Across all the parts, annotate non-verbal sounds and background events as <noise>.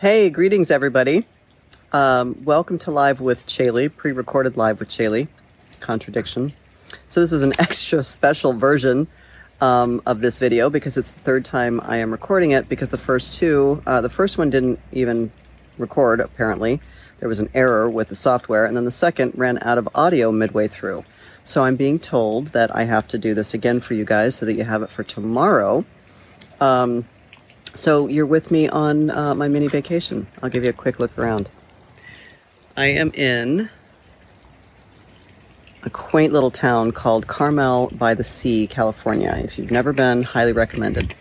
Hey, greetings, everybody. Um, welcome to Live with Caeli, pre recorded Live with Caeli. Contradiction. So, this is an <laughs> extra special version um, of this video because it's the third time I am recording it because the first two, uh, the first one didn't even record, apparently. There was an error with the software, and then the second ran out of audio midway through. So, I'm being told that I have to do this again for you guys so that you have it for tomorrow. Um, so you're with me on uh, my mini vacation. I'll give you a quick look around. I am in a quaint little town called Carmel by the Sea, California. If you've never been, highly recommended.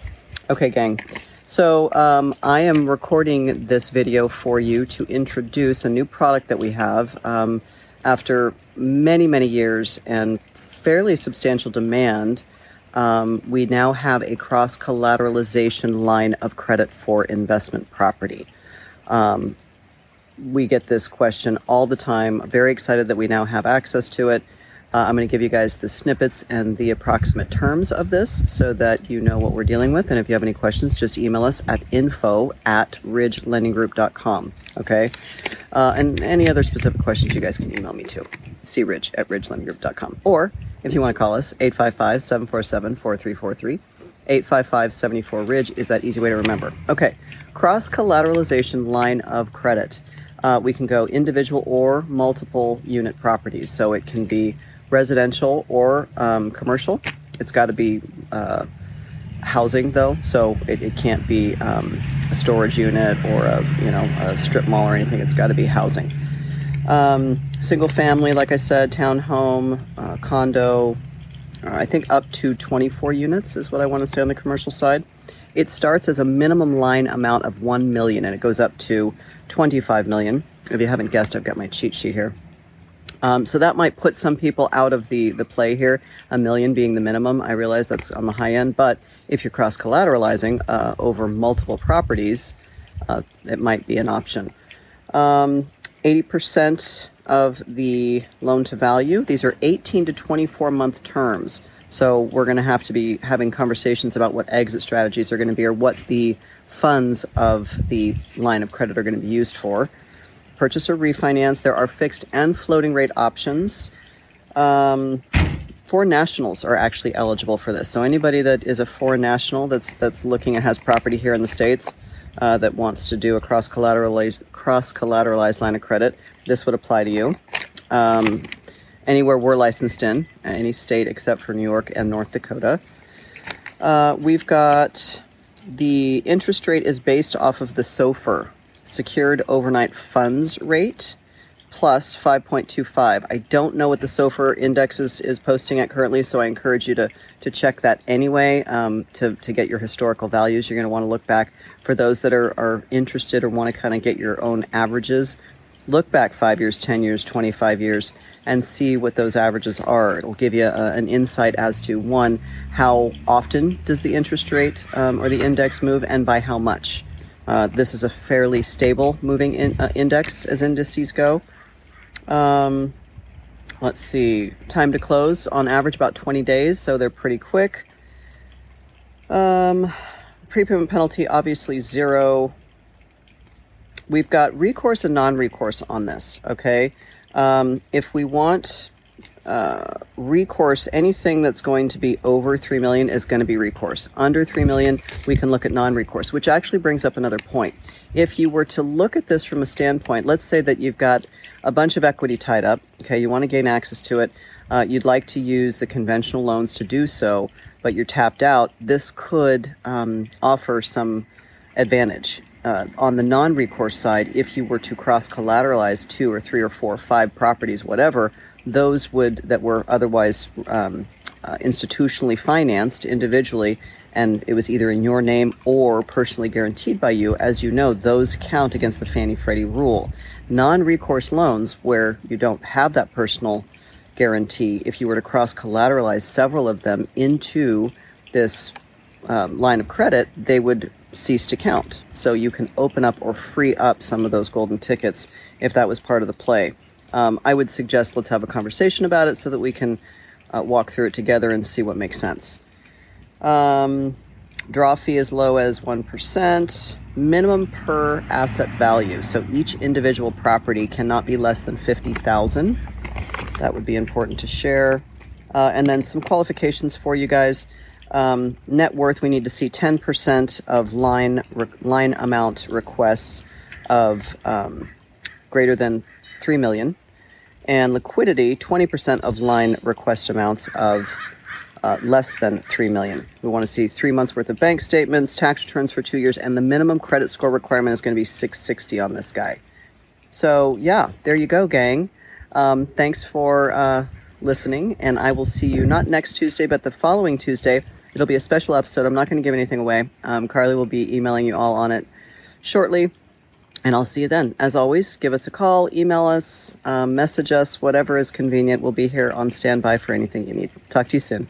Okay, gang. So um, I am recording this video for you to introduce a new product that we have um, after many, many years and fairly substantial demand um, we now have a cross collateralization line of credit for investment property. Um, we get this question all the time. Very excited that we now have access to it. Uh, I'm going to give you guys the snippets and the approximate terms of this so that you know what we're dealing with. And if you have any questions, just email us at info at ridgelendinggroup.com. Okay? Uh, and any other specific questions, you guys can email me to. See Ridge at ridgelendinggroup.com. Or if you want to call us, 855 747 4343. 855 74 Ridge is that easy way to remember. Okay, cross collateralization line of credit. Uh, we can go individual or multiple unit properties. So it can be residential or um, commercial. It's got to be uh, housing though, so it, it can't be um, a storage unit or a you know a strip mall or anything. It's got to be housing. Um, single family, like I said, townhome, uh, condo, uh, I think up to 24 units is what I want to say on the commercial side. It starts as a minimum line amount of 1 million and it goes up to 25 million. If you haven't guessed, I've got my cheat sheet here. Um, so that might put some people out of the, the play here, a million being the minimum. I realize that's on the high end, but if you're cross collateralizing uh, over multiple properties, uh, it might be an option. Um, 80% of the loan to value. These are 18 to 24 month terms. So we're going to have to be having conversations about what exit strategies are going to be or what the funds of the line of credit are going to be used for. Purchase or refinance. There are fixed and floating rate options. Um, foreign nationals are actually eligible for this. So anybody that is a foreign national that's that's looking and has property here in the states uh, that wants to do a cross collateralized cross collateralized line of credit, this would apply to you. Um, anywhere we're licensed in, any state except for New York and North Dakota. Uh, we've got the interest rate is based off of the SOFR, Secured Overnight Funds Rate plus 5.25. I don't know what the SOFR index is, is posting at currently, so I encourage you to, to check that anyway um, to, to get your historical values. You're going to want to look back for those that are, are interested or want to kind of get your own averages. Look back five years, 10 years, 25 years, and see what those averages are. It'll give you a, an insight as to one, how often does the interest rate um, or the index move, and by how much. Uh, this is a fairly stable moving in, uh, index as indices go. Um, let's see, time to close on average about 20 days, so they're pretty quick. Um, prepayment penalty obviously zero. We've got recourse and non-recourse on this. Okay, um, if we want uh, recourse, anything that's going to be over three million is going to be recourse. Under three million, we can look at non-recourse, which actually brings up another point. If you were to look at this from a standpoint, let's say that you've got a bunch of equity tied up. Okay, you want to gain access to it. Uh, you'd like to use the conventional loans to do so, but you're tapped out. This could um, offer some advantage. Uh, on the non recourse side, if you were to cross collateralize two or three or four or five properties, whatever, those would that were otherwise um, uh, institutionally financed individually and it was either in your name or personally guaranteed by you, as you know, those count against the Fannie Freddie rule. Non recourse loans, where you don't have that personal guarantee, if you were to cross collateralize several of them into this um, line of credit, they would cease to count. So you can open up or free up some of those golden tickets if that was part of the play. Um, I would suggest let's have a conversation about it so that we can uh, walk through it together and see what makes sense. Um, draw fee as low as 1%. minimum per asset value. So each individual property cannot be less than 50,000. That would be important to share. Uh, and then some qualifications for you guys. Um, net worth, we need to see 10% of line re- line amount requests of um, greater than 3 million. And liquidity, 20% of line request amounts of uh, less than 3 million. We want to see three months worth of bank statements, tax returns for two years, and the minimum credit score requirement is going to be 660 on this guy. So, yeah, there you go, gang. Um, thanks for uh, listening, and I will see you not next Tuesday, but the following Tuesday. It'll be a special episode. I'm not going to give anything away. Um, Carly will be emailing you all on it shortly. And I'll see you then. As always, give us a call, email us, um, message us, whatever is convenient. We'll be here on standby for anything you need. Talk to you soon.